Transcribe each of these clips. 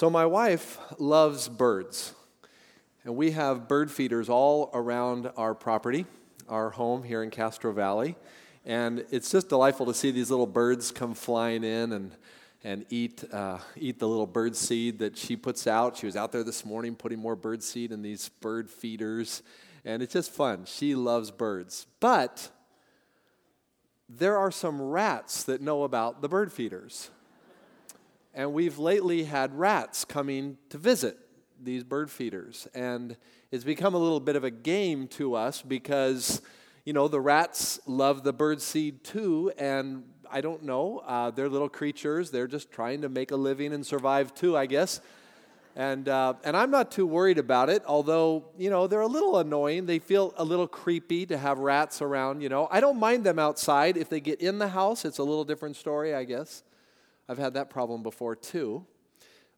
So, my wife loves birds, and we have bird feeders all around our property, our home here in Castro Valley. And it's just delightful to see these little birds come flying in and, and eat, uh, eat the little bird seed that she puts out. She was out there this morning putting more bird seed in these bird feeders, and it's just fun. She loves birds. But there are some rats that know about the bird feeders. And we've lately had rats coming to visit these bird feeders. And it's become a little bit of a game to us because, you know, the rats love the bird seed too. And I don't know, uh, they're little creatures. They're just trying to make a living and survive too, I guess. And, uh, and I'm not too worried about it, although, you know, they're a little annoying. They feel a little creepy to have rats around, you know. I don't mind them outside. If they get in the house, it's a little different story, I guess. I've had that problem before too.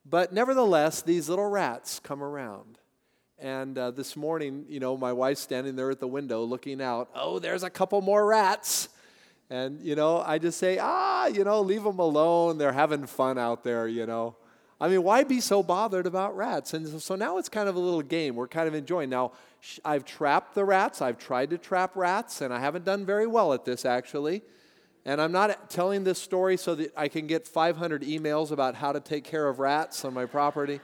But nevertheless, these little rats come around. And uh, this morning, you know, my wife's standing there at the window looking out. Oh, there's a couple more rats. And, you know, I just say, ah, you know, leave them alone. They're having fun out there, you know. I mean, why be so bothered about rats? And so now it's kind of a little game. We're kind of enjoying. Now, I've trapped the rats. I've tried to trap rats, and I haven't done very well at this, actually. And I'm not telling this story so that I can get 500 emails about how to take care of rats on my property.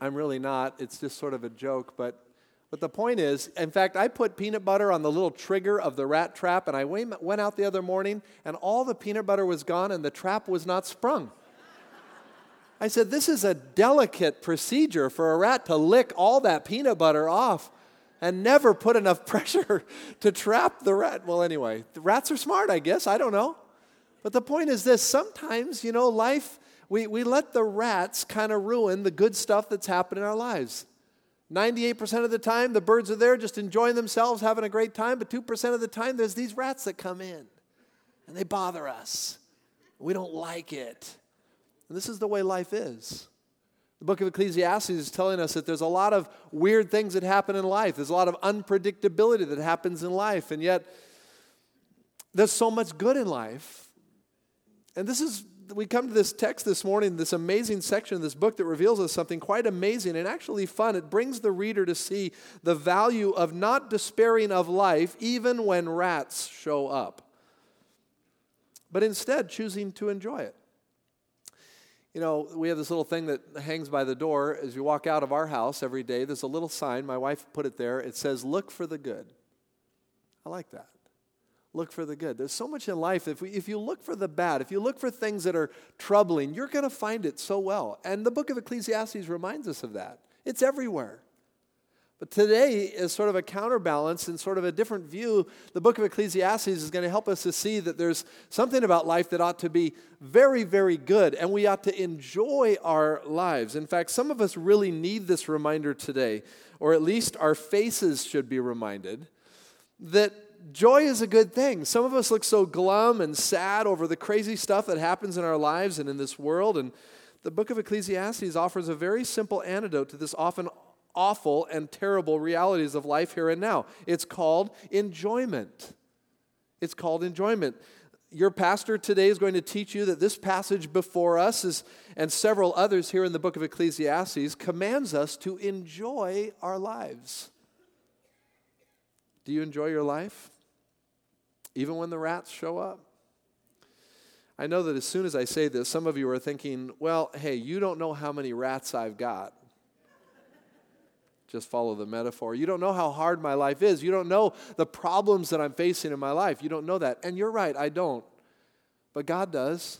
I'm really not. It's just sort of a joke. But, but the point is, in fact, I put peanut butter on the little trigger of the rat trap, and I went out the other morning, and all the peanut butter was gone, and the trap was not sprung. I said, This is a delicate procedure for a rat to lick all that peanut butter off and never put enough pressure to trap the rat. Well, anyway, the rats are smart, I guess. I don't know. But the point is this sometimes, you know, life, we, we let the rats kind of ruin the good stuff that's happened in our lives. 98% of the time, the birds are there just enjoying themselves, having a great time, but 2% of the time, there's these rats that come in and they bother us. We don't like it. And this is the way life is. The book of Ecclesiastes is telling us that there's a lot of weird things that happen in life. There's a lot of unpredictability that happens in life. And yet, there's so much good in life. And this is, we come to this text this morning, this amazing section of this book that reveals us something quite amazing and actually fun. It brings the reader to see the value of not despairing of life, even when rats show up, but instead choosing to enjoy it you know, we have this little thing that hangs by the door as you walk out of our house every day. There's a little sign, my wife put it there. It says, Look for the good. I like that. Look for the good. There's so much in life. If, we, if you look for the bad, if you look for things that are troubling, you're going to find it so well. And the book of Ecclesiastes reminds us of that. It's everywhere. But today is sort of a counterbalance and sort of a different view. The book of Ecclesiastes is going to help us to see that there's something about life that ought to be very, very good, and we ought to enjoy our lives. In fact, some of us really need this reminder today, or at least our faces should be reminded that joy is a good thing. Some of us look so glum and sad over the crazy stuff that happens in our lives and in this world, and the book of Ecclesiastes offers a very simple antidote to this often awful and terrible realities of life here and now. It's called enjoyment. It's called enjoyment. Your pastor today is going to teach you that this passage before us is, and several others here in the book of Ecclesiastes commands us to enjoy our lives. Do you enjoy your life? Even when the rats show up? I know that as soon as I say this, some of you are thinking, well, hey, you don't know how many rats I've got just follow the metaphor. You don't know how hard my life is. You don't know the problems that I'm facing in my life. You don't know that. And you're right, I don't. But God does.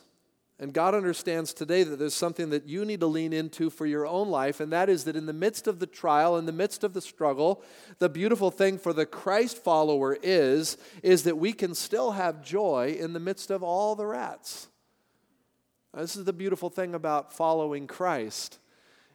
And God understands today that there's something that you need to lean into for your own life, and that is that in the midst of the trial, in the midst of the struggle, the beautiful thing for the Christ follower is, is that we can still have joy in the midst of all the rats. This is the beautiful thing about following Christ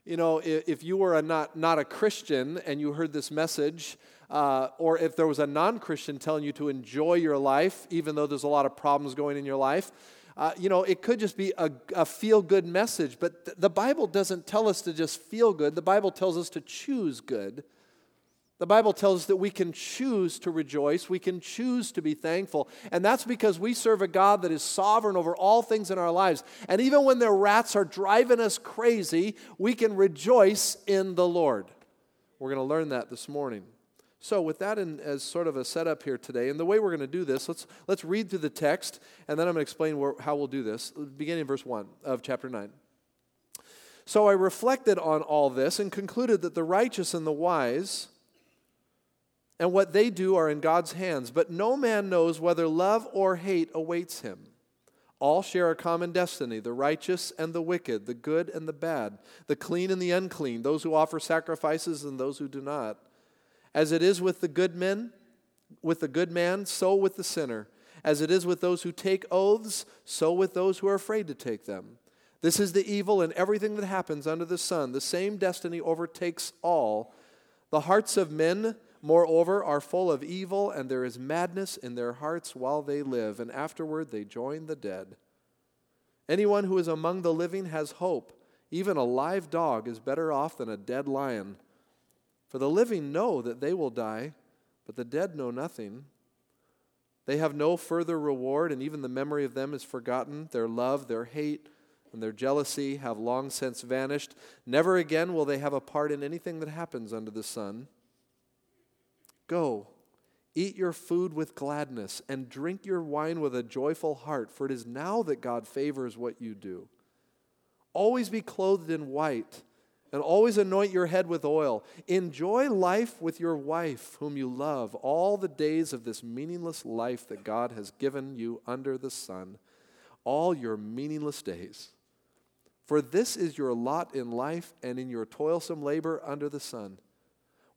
you know, if, you were a not, not a Christian and you heard this message, uh, or if there was a non Christian telling you to enjoy your life, even though there's a lot of problems going in your life, uh, you know, it could just be a, a feel good message. But th- the Bible doesn't tell us to just feel good, the Bible tells us to choose good. The Bible tells us that we can choose to rejoice, we can choose to be thankful. And that's because we serve a God that is sovereign over all things in our lives. And even when the rats are driving us crazy, we can rejoice in the Lord. We're going to learn that this morning. So, with that in, as sort of a setup here today, and the way we're going to do this, let's, let's read through the text, and then I'm going to explain where, how we'll do this, beginning in verse 1 of chapter 9. So I reflected on all this and concluded that the righteous and the wise and what they do are in God's hands, but no man knows whether love or hate awaits him. All share a common destiny the righteous and the wicked, the good and the bad, the clean and the unclean, those who offer sacrifices and those who do not. As it is with the good men, with the good man, so with the sinner. As it is with those who take oaths, so with those who are afraid to take them. This is the evil in everything that happens under the sun. The same destiny overtakes all. The hearts of men moreover, are full of evil, and there is madness in their hearts while they live, and afterward they join the dead. Anyone who is among the living has hope. Even a live dog is better off than a dead lion. For the living know that they will die, but the dead know nothing. They have no further reward, and even the memory of them is forgotten. Their love, their hate, and their jealousy have long since vanished. Never again will they have a part in anything that happens under the sun. Go, eat your food with gladness, and drink your wine with a joyful heart, for it is now that God favors what you do. Always be clothed in white, and always anoint your head with oil. Enjoy life with your wife, whom you love, all the days of this meaningless life that God has given you under the sun, all your meaningless days. For this is your lot in life and in your toilsome labor under the sun.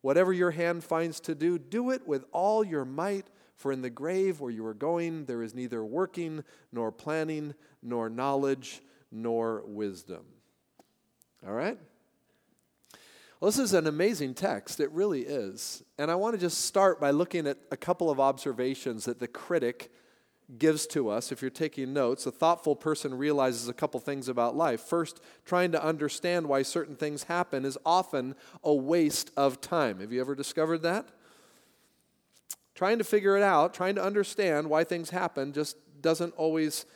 Whatever your hand finds to do, do it with all your might, for in the grave where you are going, there is neither working, nor planning, nor knowledge, nor wisdom. All right? Well, this is an amazing text. It really is. And I want to just start by looking at a couple of observations that the critic gives to us. If you're taking notes, a thoughtful person realizes a couple things about life. First, trying to understand why certain things happen is often a waste of time. Have you ever discovered that? Trying to figure it out, trying to understand why things happen just doesn't always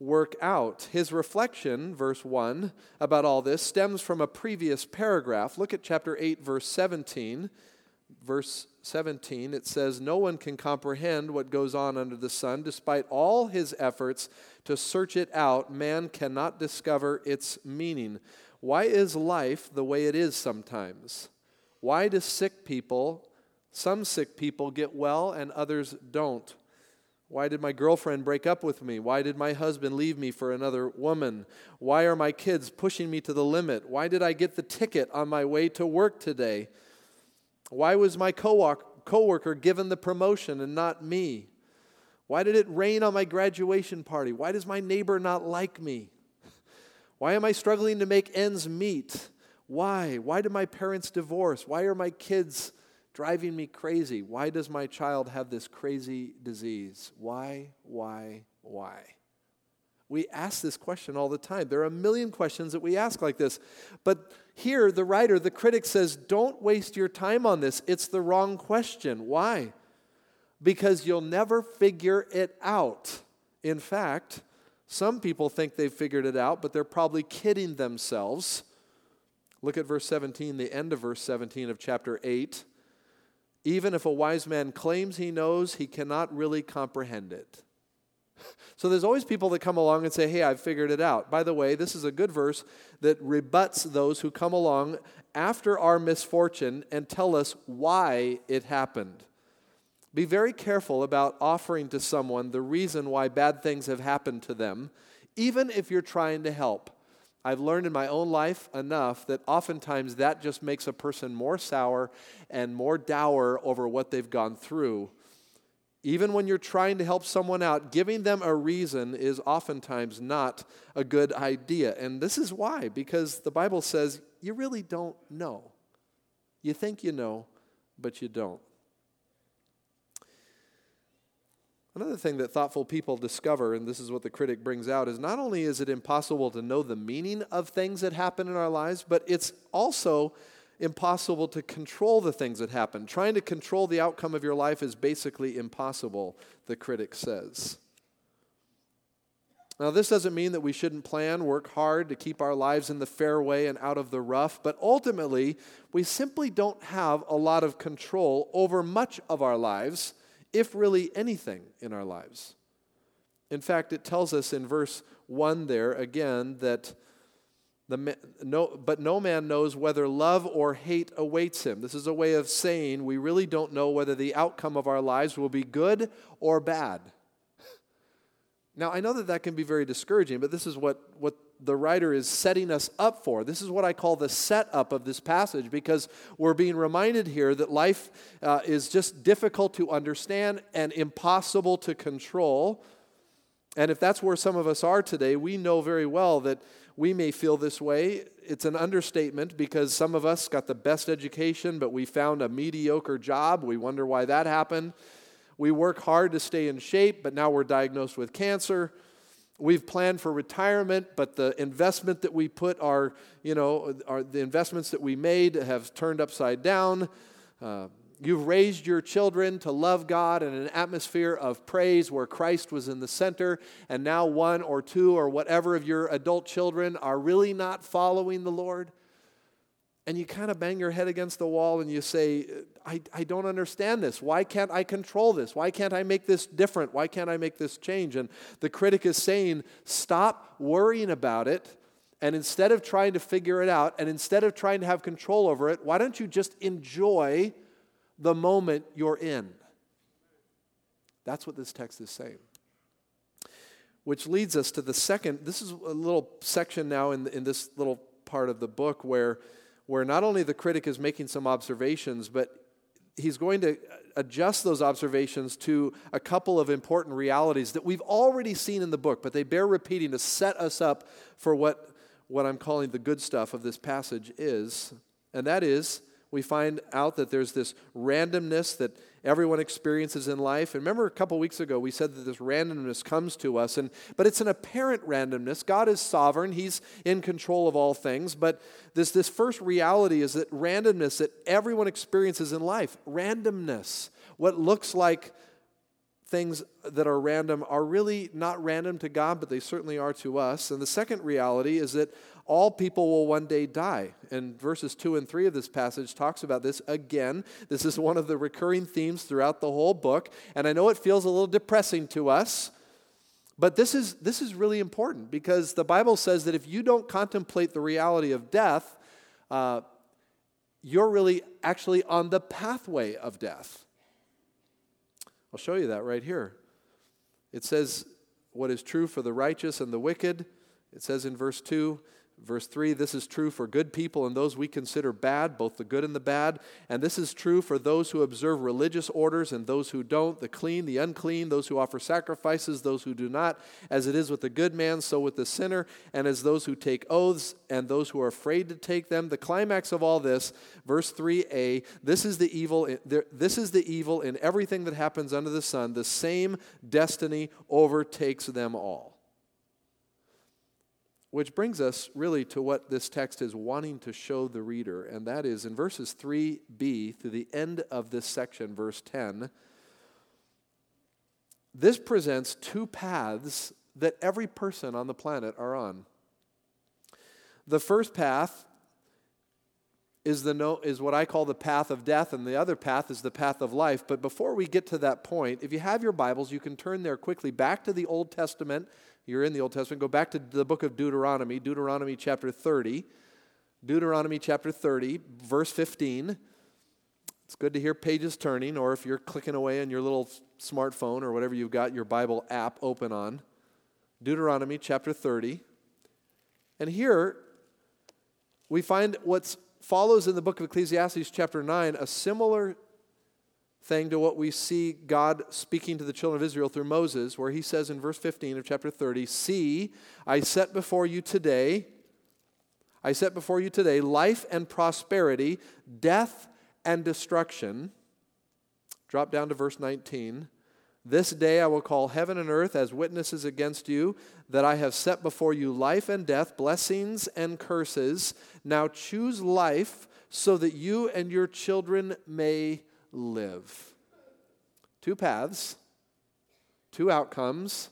work out. His reflection, verse 1, about all this stems from a previous paragraph. Look at chapter 8, verse 17. Verse 17, it says, No one can comprehend what goes on under the sun. Despite all his efforts to search it out, man cannot discover its meaning. Why is life the way it is sometimes? Why do sick people, some sick people, get well and others don't? Why did my girlfriend break up with me? Why did my husband leave me for another woman? Why are my kids pushing me to the limit? Why did I get the ticket on my way to work today? Why was my coworker given the promotion and not me? Why did it rain on my graduation party? Why does my neighbor not like me? Why am I struggling to make ends meet? Why? Why did my parents divorce? Why are my kids driving me crazy? Why does my child have this crazy disease? Why, why, why? We ask this question all the time. There are a million questions that we ask like this. But here, the writer, the critic says, don't waste your time on this. It's the wrong question. Why? Because you'll never figure it out. In fact, some people think they've figured it out, but they're probably kidding themselves. Look at verse 17, the end of verse 17 of chapter 8. Even if a wise man claims he knows, he cannot really comprehend it. So there's always people that come along and say, Hey, I've figured it out. By the way, this is a good verse that rebuts those who come along after our misfortune and tell us why it happened. Be very careful about offering to someone the reason why bad things have happened to them, even if you're trying to help. I've learned in my own life enough that oftentimes that just makes a person more sour and more dour over what they've gone through even when you're trying to help someone out, giving them a reason is oftentimes not a good idea. And this is why, because the Bible says you really don't know. You think you know, but you don't. Another thing that thoughtful people discover, and this is what the critic brings out, is not only is it impossible to know the meaning of things that happen in our lives, but it's also impossible to control the things that happen. Trying to control the outcome of your life is basically impossible, the critic says. Now, this doesn't mean that we shouldn't plan, work hard to keep our lives in the fairway and out of the rough, but ultimately, we simply don't have a lot of control over much of our lives, if really anything in our lives. In fact, it tells us in verse 1 there again that the, no, but no man knows whether love or hate awaits him. This is a way of saying we really don't know whether the outcome of our lives will be good or bad. Now, I know that that can be very discouraging, but this is what, what the writer is setting us up for. This is what I call the setup of this passage because we're being reminded here that life uh, is just difficult to understand and impossible to control. And if that's where some of us are today, we know very well that we may feel this way. It's an understatement because some of us got the best education, but we found a mediocre job. We wonder why that happened. We work hard to stay in shape, but now we're diagnosed with cancer. We've planned for retirement, but the investment that we put our, you know, our, the investments that we made have turned upside down. Uh, You've raised your children to love God in an atmosphere of praise where Christ was in the center, and now one or two or whatever of your adult children are really not following the Lord. And you kind of bang your head against the wall and you say, I, I don't understand this. Why can't I control this? Why can't I make this different? Why can't I make this change? And the critic is saying, Stop worrying about it. And instead of trying to figure it out, and instead of trying to have control over it, why don't you just enjoy the moment you're in. That's what this text is saying. Which leads us to the second, this is a little section now in, in this little part of the book where, where not only the critic is making some observations, but he's going to adjust those observations to a couple of important realities that we've already seen in the book, but they bear repeating to set us up for what, what I'm calling the good stuff of this passage is. And that is we find out that there's this randomness that everyone experiences in life. And remember a couple weeks ago we said that this randomness comes to us and but it's an apparent randomness. God is sovereign, he's in control of all things, but this this first reality is that randomness that everyone experiences in life, randomness, what looks like things that are random are really not random to God, but they certainly are to us. And the second reality is that all people will one day die. And verses 2 and 3 of this passage talks about this again. This is one of the recurring themes throughout the whole book. And I know it feels a little depressing to us, but this is, this is really important because the Bible says that if you don't contemplate the reality of death, uh, you're really actually on the pathway of death. I'll show you that right here. It says, What is true for the righteous and the wicked. It says in verse 2 Verse 3 this is true for good people and those we consider bad, both the good and the bad. And this is true for those who observe religious orders and those who don't, the clean, the unclean, those who offer sacrifices, those who do not. As it is with the good man, so with the sinner, and as those who take oaths and those who are afraid to take them. The climax of all this, verse 3a this is the evil, this is the evil in everything that happens under the sun. The same destiny overtakes them all. Which brings us really to what this text is wanting to show the reader, and that is in verses 3b through the end of this section, verse 10. This presents two paths that every person on the planet are on. The first path is, the no, is what I call the path of death, and the other path is the path of life. But before we get to that point, if you have your Bibles, you can turn there quickly back to the Old Testament you're in the Old Testament, go back to the book of Deuteronomy, Deuteronomy chapter 30. Deuteronomy chapter 30, verse 15. It's good to hear pages turning, or if you're clicking away on your little smartphone or whatever you've got your Bible app open on. Deuteronomy chapter 30. And here we find what follows in the book of Ecclesiastes chapter 9 a similar thing to what we see God speaking to the children of Israel through Moses, where he says in verse 15 of chapter 30, See, I set before you today, I set before you today life and prosperity, death and destruction. Drop down to verse 19. This day I will call heaven and earth as witnesses against you that I have set before you life and death, blessings and curses. Now choose life so that you and your children may live. Two paths, two outcomes,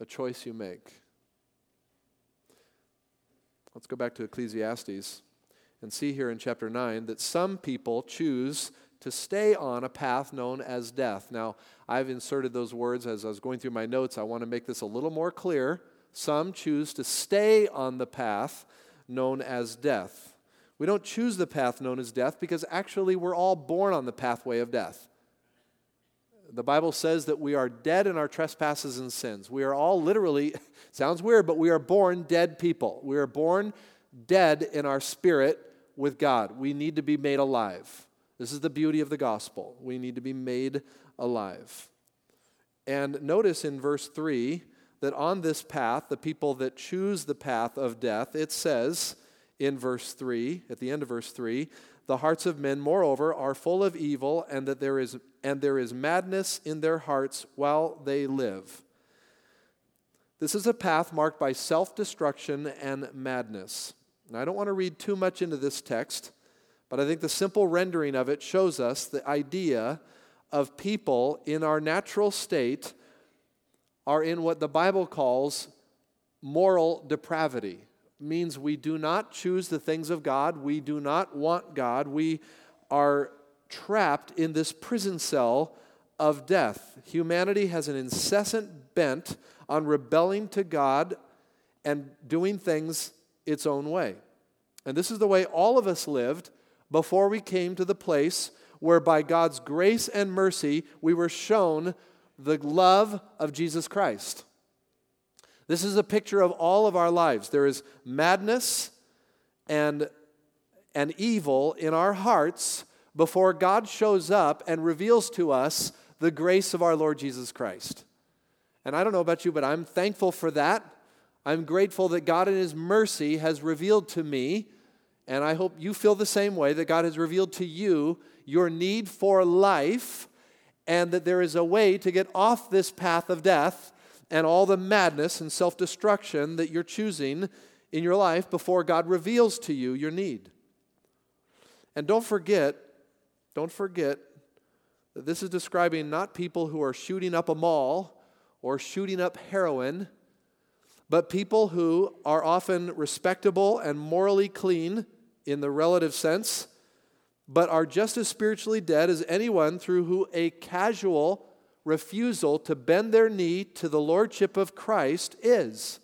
a choice you make. Let's go back to Ecclesiastes and see here in chapter 9 that some people choose to stay on a path known as death. Now, I've inserted those words as I was going through my notes. I want to make this a little more clear. Some choose to stay on the path known as death. We don't choose the path known as death because actually we're all born on the pathway of death. The Bible says that we are dead in our trespasses and sins. We are all literally, sounds weird, but we are born dead people. We are born dead in our spirit with God. We need to be made alive. This is the beauty of the gospel. We need to be made alive. And notice in verse 3 that on this path, the people that choose the path of death, it says in verse 3, at the end of verse 3, the hearts of men, moreover, are full of evil, and that there is and there is madness in their hearts while they live. This is a path marked by self destruction and madness. And I don't want to read too much into this text, but I think the simple rendering of it shows us the idea of people in our natural state are in what the Bible calls moral depravity. Means we do not choose the things of God, we do not want God, we are trapped in this prison cell of death. Humanity has an incessant bent on rebelling to God and doing things its own way. And this is the way all of us lived before we came to the place where, by God's grace and mercy, we were shown the love of Jesus Christ. This is a picture of all of our lives. There is madness and, and evil in our hearts before God shows up and reveals to us the grace of our Lord Jesus Christ. And I don't know about you, but I'm thankful for that. I'm grateful that God in His mercy has revealed to me, and I hope you feel the same way, that God has revealed to you your need for life, and that there is a way to get off this path of death and all the madness and self destruction that you're choosing in your life before God reveals to you your need. And don't forget, don't forget that this is describing not people who are shooting up a mall or shooting up heroin but people who are often respectable and morally clean in the relative sense, but are just as spiritually dead as anyone through who a casual refusal to bend their knee to the lordship of Christ is.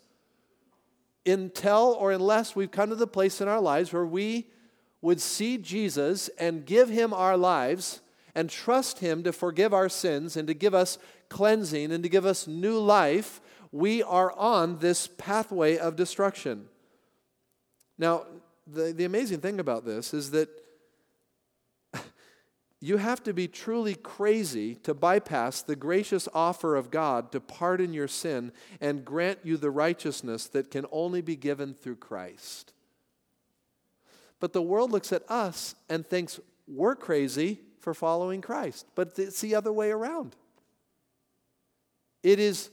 Until or unless we've come to the place in our lives where we would see Jesus and give him our lives and trust him to forgive our sins and to give us cleansing and to give us new life, we are on this pathway of destruction. Now, the, the amazing thing about this is that you have to be truly crazy to bypass the gracious offer of God to pardon your sin and grant you the righteousness that can only be given through Christ. But the world looks at us and thinks we're crazy for following Christ. But it's the other way around. It is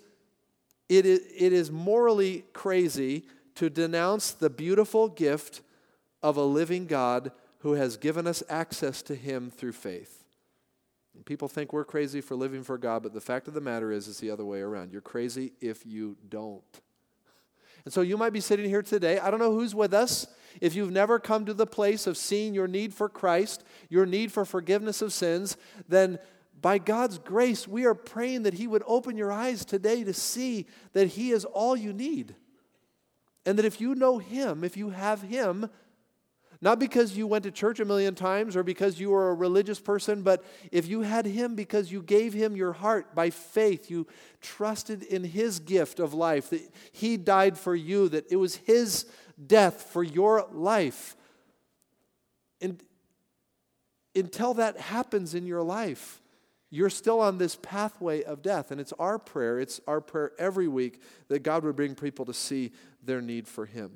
it is, it is morally crazy to denounce the beautiful gift of a living God who has given us access to Him through faith. And people think we're crazy for living for God, but the fact of the matter is, it's the other way around. You're crazy if you don't. And so you might be sitting here today. I don't know who's with us. If you've never come to the place of seeing your need for Christ, your need for forgiveness of sins, then by God's grace, we are praying that He would open your eyes today to see that He is all you need. And that if you know Him, if you have Him, not because you went to church a million times or because you were a religious person, but if you had Him because you gave Him your heart by faith, you trusted in His gift of life, that He died for you, that it was His death for your life. And until that happens in your life, you're still on this pathway of death. And it's our prayer, it's our prayer every week that God would bring people to see their need for Him.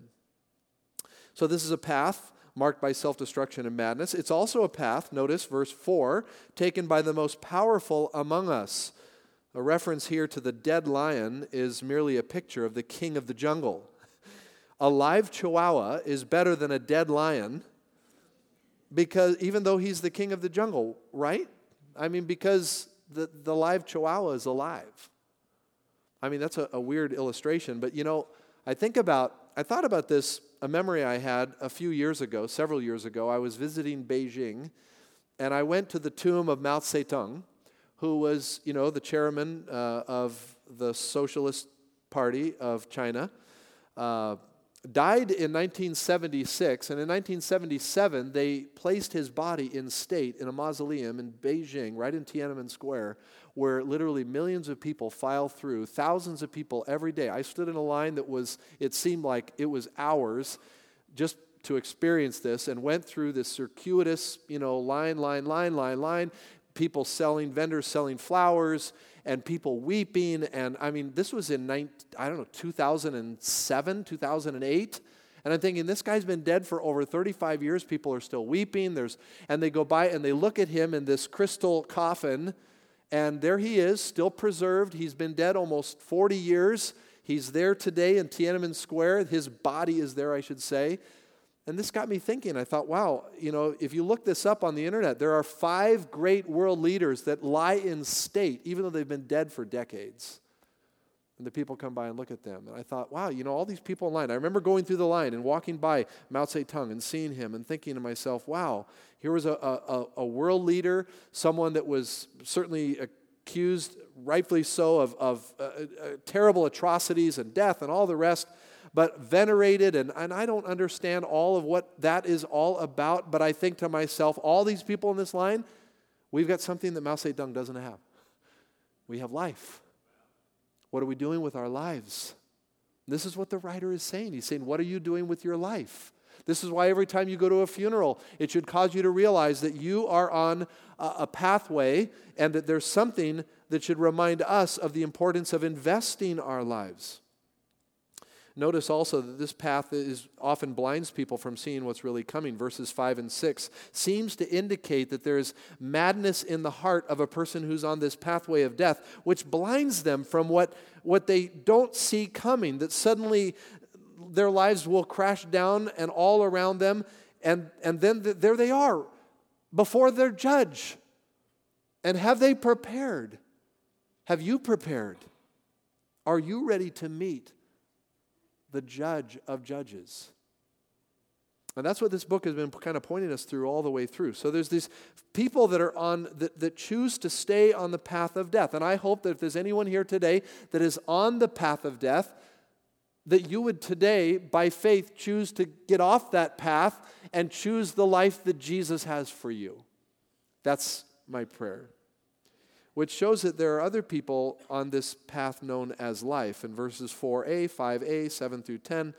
So, this is a path marked by self destruction and madness. It's also a path, notice verse 4, taken by the most powerful among us. A reference here to the dead lion is merely a picture of the king of the jungle. A live chihuahua is better than a dead lion because even though he's the king of the jungle, right? I mean, because the, the live chihuahua is alive. I mean, that's a, a weird illustration, but you know, I think about, I thought about this, a memory I had a few years ago, several years ago. I was visiting Beijing, and I went to the tomb of Mao Zedong, who was, you know, the chairman uh, of the Socialist Party of China. Uh, died in 1976, and in 1977, they placed his body in state in a mausoleum in Beijing, right in Tiananmen Square, where literally millions of people file through, thousands of people every day. I stood in a line that was, it seemed like it was hours just to experience this and went through this circuitous, you know, line, line, line, line, line, people selling, vendors selling flowers, and people weeping. And I mean, this was in, 19, I don't know, 2007, 2008. And I'm thinking, this guy's been dead for over 35 years. People are still weeping. There's, and they go by and they look at him in this crystal coffin. And there he is, still preserved. He's been dead almost 40 years. He's there today in Tiananmen Square. His body is there, I should say. And this got me thinking. I thought, wow, you know, if you look this up on the internet, there are five great world leaders that lie in state, even though they've been dead for decades. And the people come by and look at them. And I thought, wow, you know, all these people in line. I remember going through the line and walking by Mao Zedong and seeing him and thinking to myself, wow, here was a, a, a world leader, someone that was certainly accused, rightfully so, of, of uh, uh, terrible atrocities and death and all the rest but venerated. And, and I don't understand all of what that is all about, but I think to myself, all these people in this line, we've got something that Mao Zedong doesn't have. We have life. What are we doing with our lives? This is what the writer is saying. He's saying, What are you doing with your life? This is why every time you go to a funeral, it should cause you to realize that you are on a, pathway and that there's something that should remind us of the importance of investing our lives. Notice also that this path is often blinds people from seeing what's really coming. Verses 5 and 6 seems to indicate that there is madness in the heart of a person who's on this pathway of death, which blinds them from what, what they don't see coming, that suddenly their lives will crash down and all around them, and, and then th- there they are before their judge. And have they prepared? Have you prepared? Are you ready to meet the judge of judges. And that's what this book has been kind of pointing us through all the way through. So there's these people that are on that, that choose to stay on the path of death. And I hope that if there's anyone here today that is on the path of death, that you would today, by faith, choose to get off that path and choose the life that Jesus has for you. That's my prayer which shows that there are other people on this path known as life. In verses 4a, 5a, 7 through 10,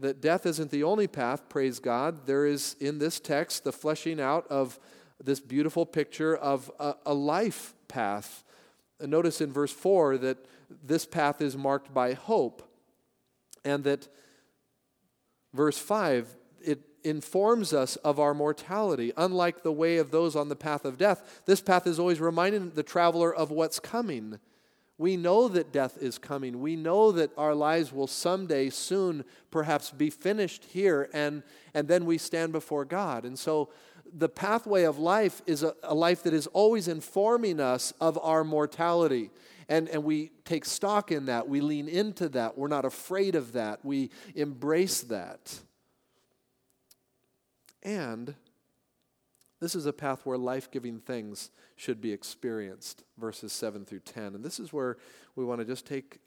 that death isn't the only path, praise God. There is in this text the fleshing out of this beautiful picture of a, a life path. And notice in verse 4 that this path is marked by hope, and that verse 5 it informs us of our mortality. Unlike the way of those on the path of death, this path is always reminding the traveler of what's coming. We know that death is coming. We know that our lives will someday, soon, perhaps be finished here, and, and then we stand before God. And so the pathway of life is a, a life that is always informing us of our mortality. And, and we take stock in that. We lean into that. We're not afraid of that. We embrace that. And this is a path where life giving things should be experienced, verses 7 through 10. And this is where we want to just take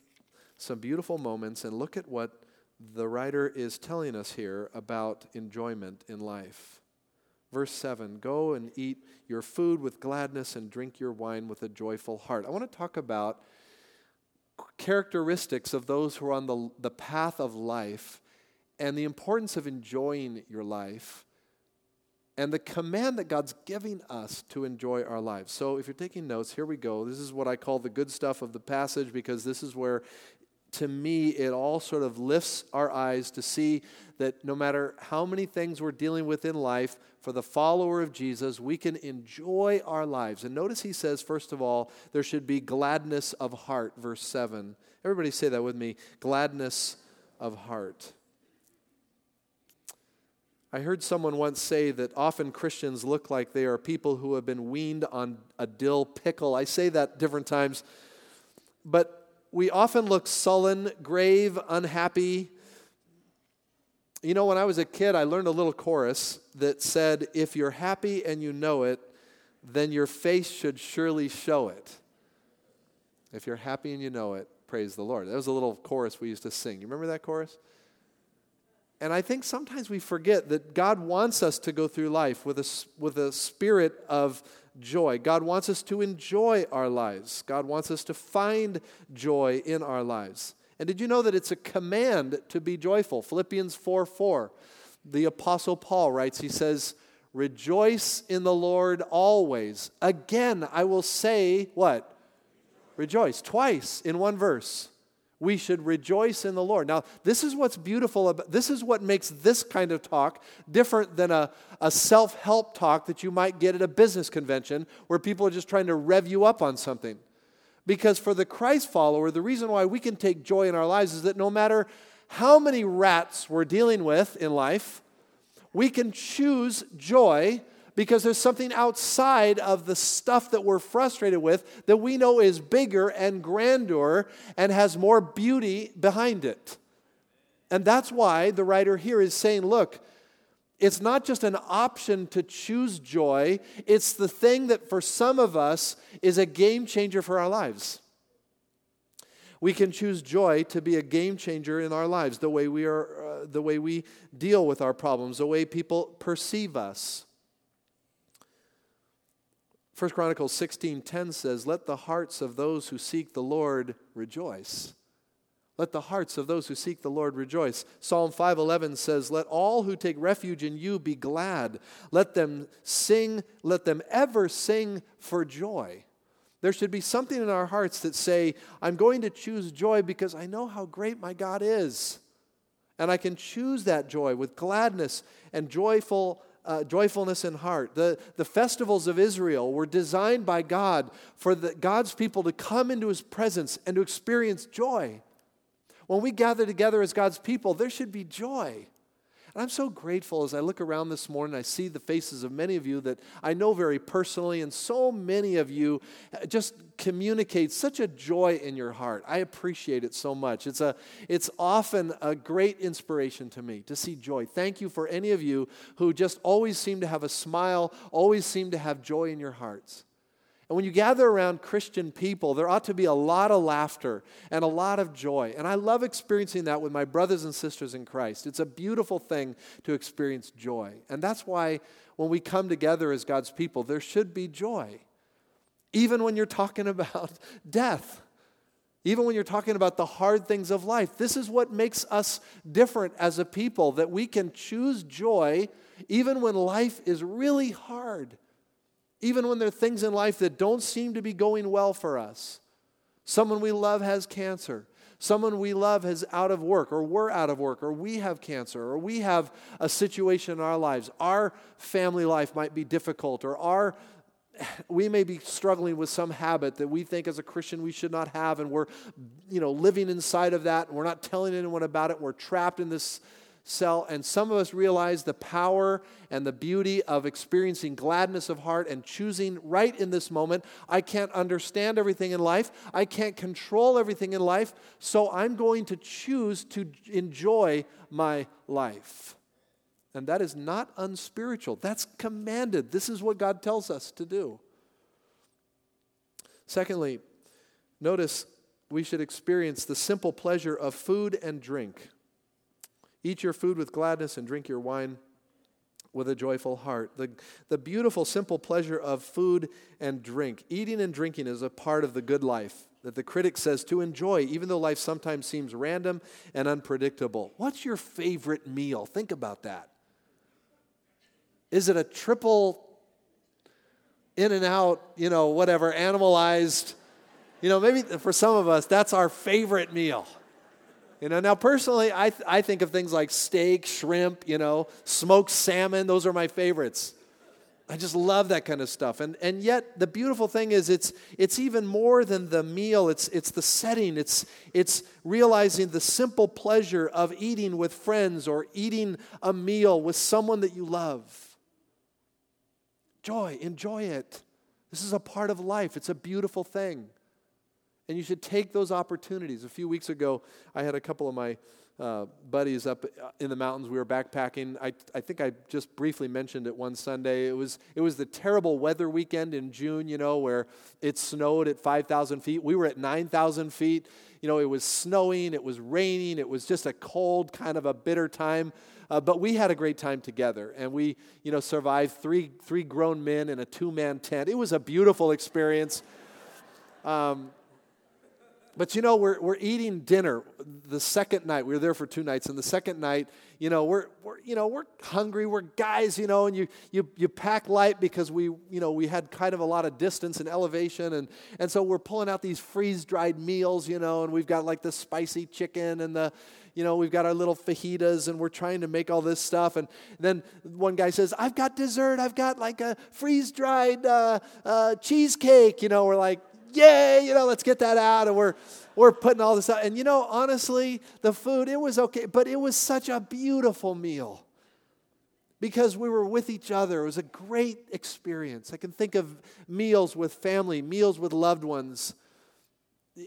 some beautiful moments and look at what the writer is telling us here about enjoyment in life. Verse 7 Go and eat your food with gladness and drink your wine with a joyful heart. I want to talk about characteristics of those who are on the, the path of life and the importance of enjoying your life and the command that God's giving us to enjoy our lives. So, if you're taking notes, here we go. This is what I call the good stuff of the passage because this is where, to me, it all sort of lifts our eyes to see that no matter how many things we're dealing with in life, for the follower of Jesus, we can enjoy our lives. And notice he says, first of all, there should be gladness of heart, verse 7. Everybody say that with me gladness of heart. I heard someone once say that often Christians look like they are people who have been weaned on a dill pickle. I say that different times, but we often look sullen, grave, unhappy. You know, when I was a kid, I learned a little chorus that said, If you're happy and you know it, then your face should surely show it. If you're happy and you know it, praise the Lord. That was a little chorus we used to sing. You remember that chorus? And I think sometimes we forget that God wants us to go through life with a, with a spirit of joy. God wants us to enjoy our lives. God wants us to find joy in our lives. And did you know that it's a command to be joyful? Philippians 4 4. The Apostle Paul writes, he says, Rejoice in the Lord always. Again, I will say, what? Rejoice. Twice in one verse we should rejoice in the Lord. Now, this is what's beautiful about this is what makes this kind of talk different than a, a self-help talk that you might get at a business convention where people are just trying to rev you up on something. Because for the Christ follower, the reason why we can take joy in our lives is that no matter how many rats we're dealing with in life, we can choose joy because there's something outside of the stuff that we're frustrated with that we know is bigger and grander and has more beauty behind it. And that's why the writer here is saying, look, it's not just an option to choose joy, it's the thing that for some of us is a game changer for our lives. We can choose joy to be a game changer in our lives, the way we are, uh, the way we deal with our problems, the way people perceive us. 1 Chronicles 16:10 says, "Let the hearts of those who seek the Lord rejoice." Let the hearts of those who seek the Lord rejoice. Psalm 5:11 says, "Let all who take refuge in you be glad. Let them sing, let them ever sing for joy." There should be something in our hearts that say, "I'm going to choose joy because I know how great my God is." And I can choose that joy with gladness and joyful uh, joyfulness in heart. The, the festivals of Israel were designed by God for the, God's people to come into his presence and to experience joy. When we gather together as God's people, there should be joy. And I'm so grateful as I look around this morning, I see the faces of many of you that I know very personally, and so many of you just communicate such a joy in your heart. I appreciate it so much. It's, a, it's often a great inspiration to me to see joy. Thank you for any of you who just always seem to have a smile, always seem to have joy in your hearts. And when you gather around Christian people, there ought to be a lot of laughter and a lot of joy. And I love experiencing that with my brothers and sisters in Christ. It's a beautiful thing to experience joy. And that's why when we come together as God's people, there should be joy. Even when you're talking about death, even when you're talking about the hard things of life, this is what makes us different as a people that we can choose joy even when life is really hard even when there are things in life that don't seem to be going well for us. Someone we love has cancer. Someone we love is out of work, or we're out of work, or we have cancer, or we have a situation in our lives. Our family life might be difficult, or our we may be struggling with some habit that we think as a Christian we should not have, and we're, you know, living inside of that, and we're not telling anyone about it. We're trapped in this cell. And some of us realize the power and the beauty of experiencing gladness of heart and choosing right in this moment. I can't understand everything in life, I can't control everything in life, so I'm going to choose to enjoy my life. And that is not unspiritual. That's commanded. This is what God tells us to do. Secondly, notice we should experience the simple pleasure of food and drink. Eat your food with gladness and drink your wine with a joyful heart. The, the beautiful, simple pleasure of food and drink. Eating and drinking is a part of the good life that the critic says to enjoy, even though life sometimes seems random and unpredictable. What's your favorite meal? Think about that. Is it a triple in and out, you know, whatever, animalized? You know, maybe for some of us, that's our favorite meal. You know, now personally, I, th- I think of things like steak, shrimp, you know, smoked salmon. Those are my favorites. I just love that kind of stuff. And, and yet, the beautiful thing is, it's, it's even more than the meal, it's, it's the setting. It's, it's realizing the simple pleasure of eating with friends or eating a meal with someone that you love. Joy, enjoy it. This is a part of life, it's a beautiful thing. And you should take those opportunities. A few weeks ago, I had a couple of my uh, buddies up in the mountains. We were backpacking. I, I think I just briefly mentioned it one Sunday. It was, it was the terrible weather weekend in June, you know, where it snowed at 5,000 feet. We were at 9,000 feet. You know, it was snowing, it was raining, it was just a cold, kind of a bitter time. Uh, but we had a great time together, and we, you know, survived three, three grown men in a two man tent. It was a beautiful experience. Um, but you know, we're, we're eating dinner the second night. We were there for two nights, and the second night, you know, we're, we're you know we're hungry. We're guys, you know, and you you you pack light because we you know we had kind of a lot of distance and elevation, and and so we're pulling out these freeze dried meals, you know, and we've got like the spicy chicken and the you know, we've got our little fajitas and we're trying to make all this stuff. And then one guy says, I've got dessert. I've got like a freeze dried uh, uh, cheesecake. You know, we're like, yay, you know, let's get that out. And we're, we're putting all this out. And you know, honestly, the food, it was okay, but it was such a beautiful meal because we were with each other. It was a great experience. I can think of meals with family, meals with loved ones,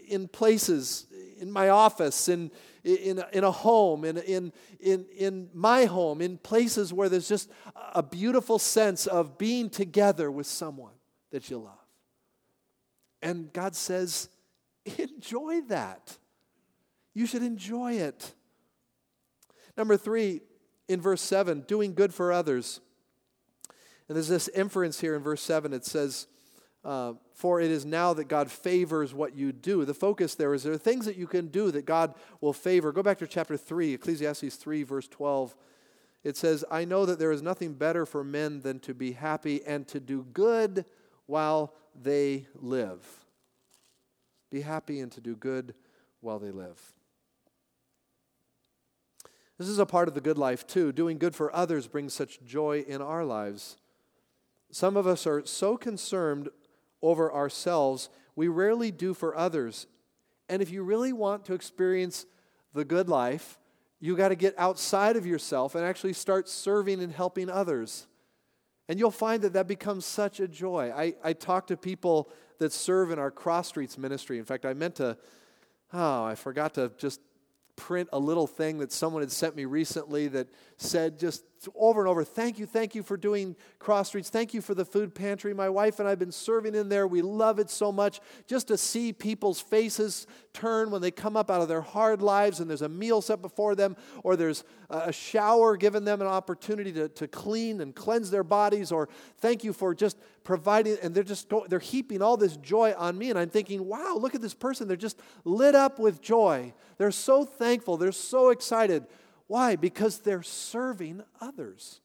in places, in my office, in, in, in a home, in, in, in, in my home, in places where there's just a beautiful sense of being together with someone that you love. And God says, enjoy that. You should enjoy it. Number three, in verse 7, doing good for others. And there's this inference here in verse 7. It says, uh, For it is now that God favors what you do. The focus there is there are things that you can do that God will favor. Go back to chapter 3, Ecclesiastes 3, verse 12. It says, I know that there is nothing better for men than to be happy and to do good while they live. Be happy and to do good while they live. This is a part of the good life, too. Doing good for others brings such joy in our lives. Some of us are so concerned over ourselves, we rarely do for others. And if you really want to experience the good life, you got to get outside of yourself and actually start serving and helping others. And you'll find that that becomes such a joy. I, I talk to people that serve in our Cross Streets ministry. In fact, I meant to, oh, I forgot to just print a little thing that someone had sent me recently that said just over and over, thank you, thank you for doing cross streets. Thank you for the food pantry. My wife and I have been serving in there. We love it so much. Just to see people's faces turn when they come up out of their hard lives and there's a meal set before them, or there's a shower given them an opportunity to, to clean and cleanse their bodies, or thank you for just providing, and they're just go, they're heaping all this joy on me. And I'm thinking, wow, look at this person. They're just lit up with joy. They're so thankful. They're so excited. Why? Because they're serving others.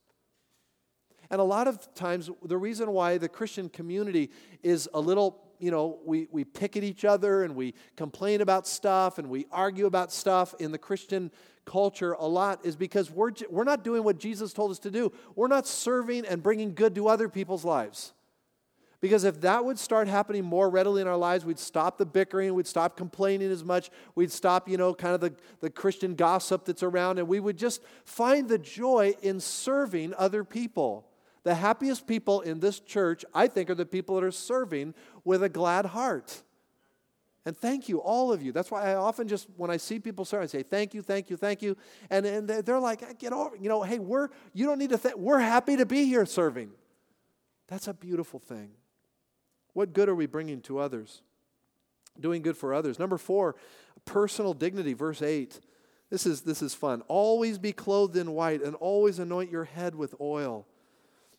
And a lot of times, the reason why the Christian community is a little, you know, we, we pick at each other and we complain about stuff and we argue about stuff in the Christian culture a lot is because we're, we're not doing what Jesus told us to do. We're not serving and bringing good to other people's lives. Because if that would start happening more readily in our lives, we'd stop the bickering, we'd stop complaining as much, we'd stop, you know, kind of the, the Christian gossip that's around, and we would just find the joy in serving other people. The happiest people in this church, I think, are the people that are serving with a glad heart. And thank you, all of you. That's why I often just, when I see people serve, I say, thank you, thank you, thank you. And, and they're like, get over, you know, hey, we're, you don't need to, th- we're happy to be here serving. That's a beautiful thing. What good are we bringing to others? Doing good for others. Number four, personal dignity, verse 8. This is, this is fun. Always be clothed in white and always anoint your head with oil.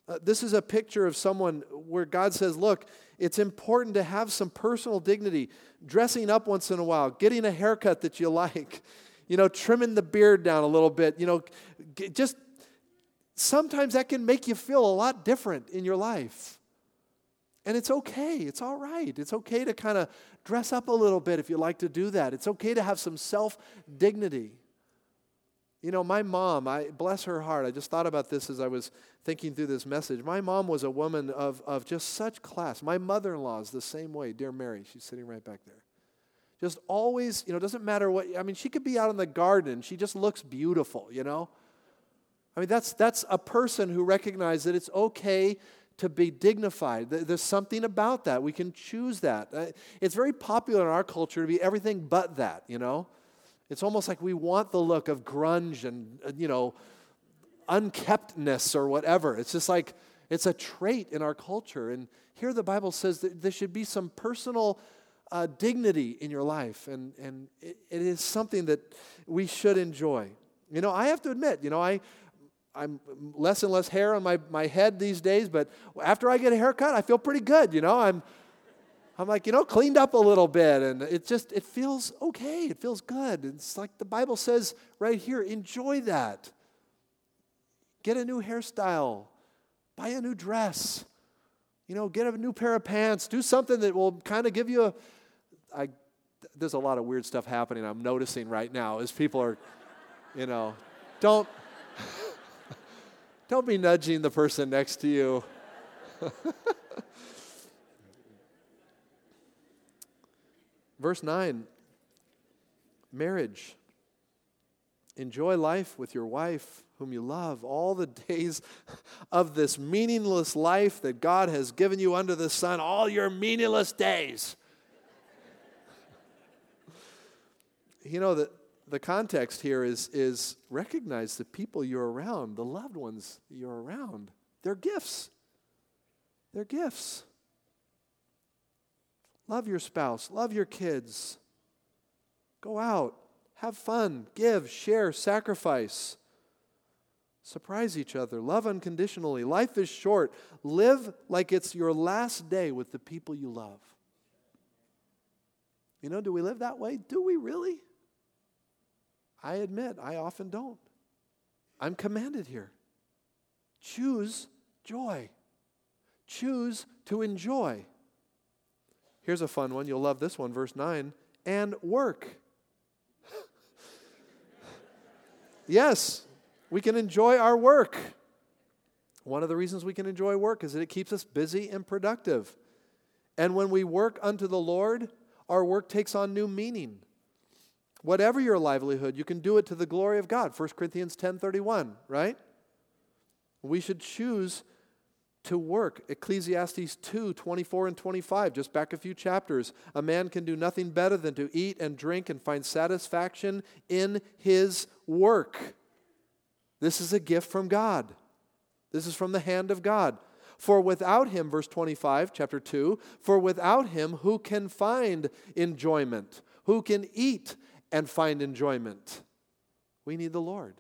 Uh, this is a picture of someone where God says, Look, it's important to have some personal dignity, dressing up once in a while, getting a haircut that you like, you know, trimming the beard down a little bit, you know, just sometimes that can make you feel a lot different in your life. And it's okay. It's all right. It's okay to kind of dress up a little bit if you like to do that. It's okay to have some self dignity. You know, my mom, I bless her heart. I just thought about this as I was thinking through this message. My mom was a woman of, of just such class. My mother in law is the same way. Dear Mary, she's sitting right back there. Just always, you know, doesn't matter what, I mean, she could be out in the garden. She just looks beautiful, you know? I mean, that's, that's a person who recognizes that it's okay to be dignified. There's something about that. We can choose that. Uh, it's very popular in our culture to be everything but that, you know? It's almost like we want the look of grunge and, uh, you know, unkeptness or whatever. It's just like, it's a trait in our culture. And here the Bible says that there should be some personal uh, dignity in your life, and, and it, it is something that we should enjoy. You know, I have to admit, you know, I, I'm less and less hair on my, my head these days, but after I get a haircut, I feel pretty good, you know. I'm I'm like, you know, cleaned up a little bit and it just it feels okay. It feels good. It's like the Bible says right here, enjoy that. Get a new hairstyle. Buy a new dress. You know, get a new pair of pants. Do something that will kind of give you a I there's a lot of weird stuff happening I'm noticing right now as people are, you know, don't don't be nudging the person next to you. Verse 9 marriage. Enjoy life with your wife, whom you love, all the days of this meaningless life that God has given you under the sun, all your meaningless days. you know, the, the context here is, is recognize the people you're around, the loved ones you're around. They're gifts. They're gifts. Love your spouse, love your kids. Go out, have fun, give, share, sacrifice. Surprise each other, love unconditionally. Life is short. Live like it's your last day with the people you love. You know, do we live that way? Do we really? I admit, I often don't. I'm commanded here. Choose joy. Choose to enjoy. Here's a fun one. You'll love this one, verse 9. And work. yes, we can enjoy our work. One of the reasons we can enjoy work is that it keeps us busy and productive. And when we work unto the Lord, our work takes on new meaning. Whatever your livelihood, you can do it to the glory of God. 1 Corinthians 10:31, right? We should choose to work. Ecclesiastes 2 24 and 25, just back a few chapters. A man can do nothing better than to eat and drink and find satisfaction in his work. This is a gift from God. This is from the hand of God. For without him, verse 25, chapter 2, for without him, who can find enjoyment? Who can eat and find enjoyment? We need the Lord.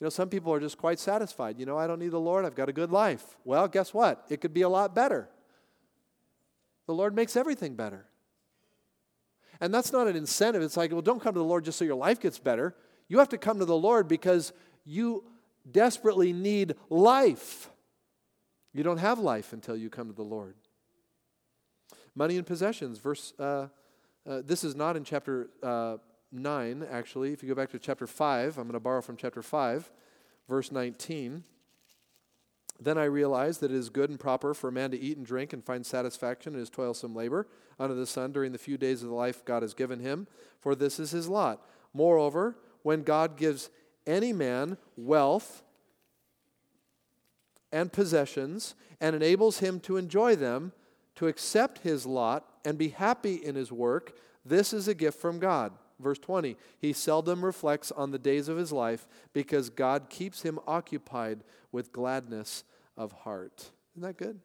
You know, some people are just quite satisfied. You know, I don't need the Lord, I've got a good life. Well, guess what? It could be a lot better. The Lord makes everything better. And that's not an incentive. It's like, well, don't come to the Lord just so your life gets better. You have to come to the Lord because you desperately need life. You don't have life until you come to the Lord. Money and possessions, verse, uh, uh, this is not in chapter uh, 9, actually. If you go back to chapter 5, I'm going to borrow from chapter 5, verse 19. Then I realized that it is good and proper for a man to eat and drink and find satisfaction in his toilsome labor under the sun during the few days of the life God has given him, for this is his lot. Moreover, when God gives any man wealth and possessions and enables him to enjoy them, to accept his lot and be happy in his work, this is a gift from God. Verse 20, he seldom reflects on the days of his life because God keeps him occupied with gladness of heart. Isn't that good?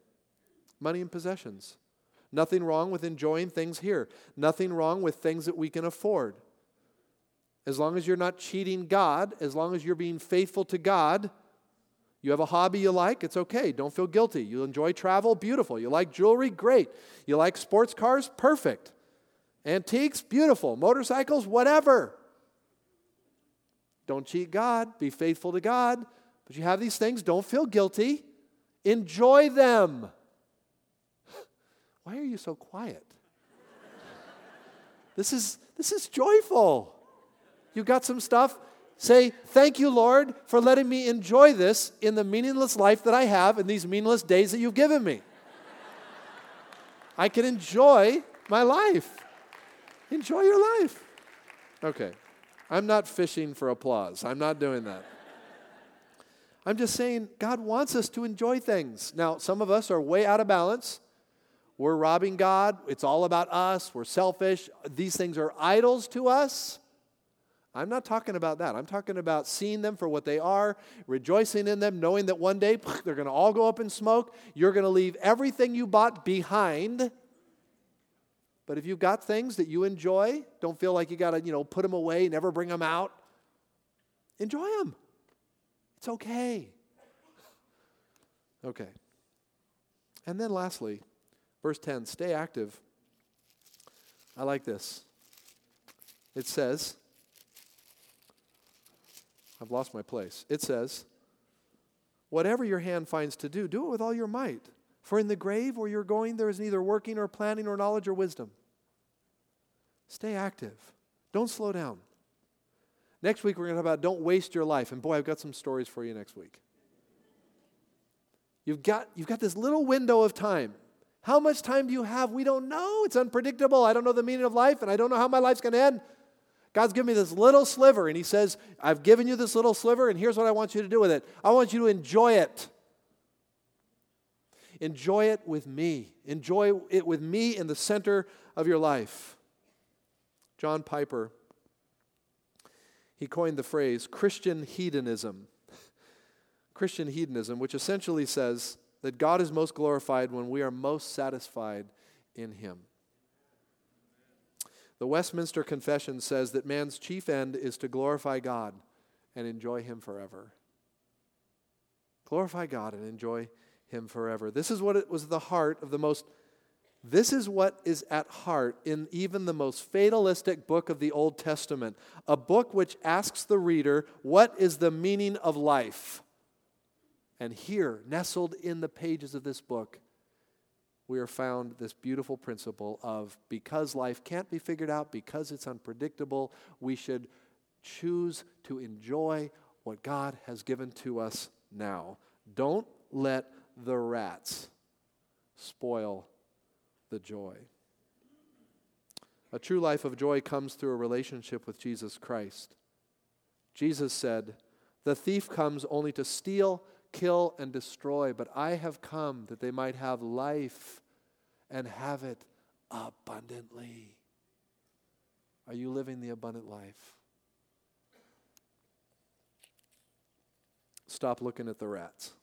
Money and possessions. Nothing wrong with enjoying things here. Nothing wrong with things that we can afford. As long as you're not cheating God, as long as you're being faithful to God, you have a hobby you like, it's okay. Don't feel guilty. You enjoy travel, beautiful. You like jewelry, great. You like sports cars, perfect. Antiques, beautiful. Motorcycles, whatever. Don't cheat God. Be faithful to God. But you have these things, don't feel guilty. Enjoy them. Why are you so quiet? this is this is joyful. You got some stuff, Say, Thank you, Lord, for letting me enjoy this in the meaningless life that I have in these meaningless days that you've given me. I can enjoy my life. Enjoy your life. Okay. I'm not fishing for applause. I'm not doing that. I'm just saying God wants us to enjoy things. Now, some of us are way out of balance. We're robbing God. It's all about us. We're selfish. These things are idols to us. I'm not talking about that. I'm talking about seeing them for what they are, rejoicing in them, knowing that one day they're going to all go up in smoke. You're going to leave everything you bought behind. But if you've got things that you enjoy, don't feel like you got to, you know, put them away, never bring them out. Enjoy them. It's okay. Okay. And then lastly, verse 10 stay active. I like this. It says, I've lost my place. It says, Whatever your hand finds to do, do it with all your might. For in the grave where you're going, there is neither working or planning or knowledge or wisdom. Stay active. Don't slow down. Next week, we're going to talk about don't waste your life. And boy, I've got some stories for you next week. You've got, you've got this little window of time. How much time do you have? We don't know. It's unpredictable. I don't know the meaning of life, and I don't know how my life's going to end. God's given me this little sliver, and He says, I've given you this little sliver, and here's what I want you to do with it. I want you to enjoy it. Enjoy it with me. Enjoy it with me in the center of your life. John Piper he coined the phrase Christian hedonism. Christian hedonism, which essentially says that God is most glorified when we are most satisfied in Him. The Westminster Confession says that man's chief end is to glorify God and enjoy Him forever. Glorify God and enjoy Him forever. This is what it was the heart of the most this is what is at heart in even the most fatalistic book of the Old Testament, a book which asks the reader, What is the meaning of life? And here, nestled in the pages of this book, we are found this beautiful principle of because life can't be figured out, because it's unpredictable, we should choose to enjoy what God has given to us now. Don't let the rats spoil the joy. A true life of joy comes through a relationship with Jesus Christ. Jesus said, The thief comes only to steal, kill, and destroy, but I have come that they might have life and have it abundantly. Are you living the abundant life? Stop looking at the rats.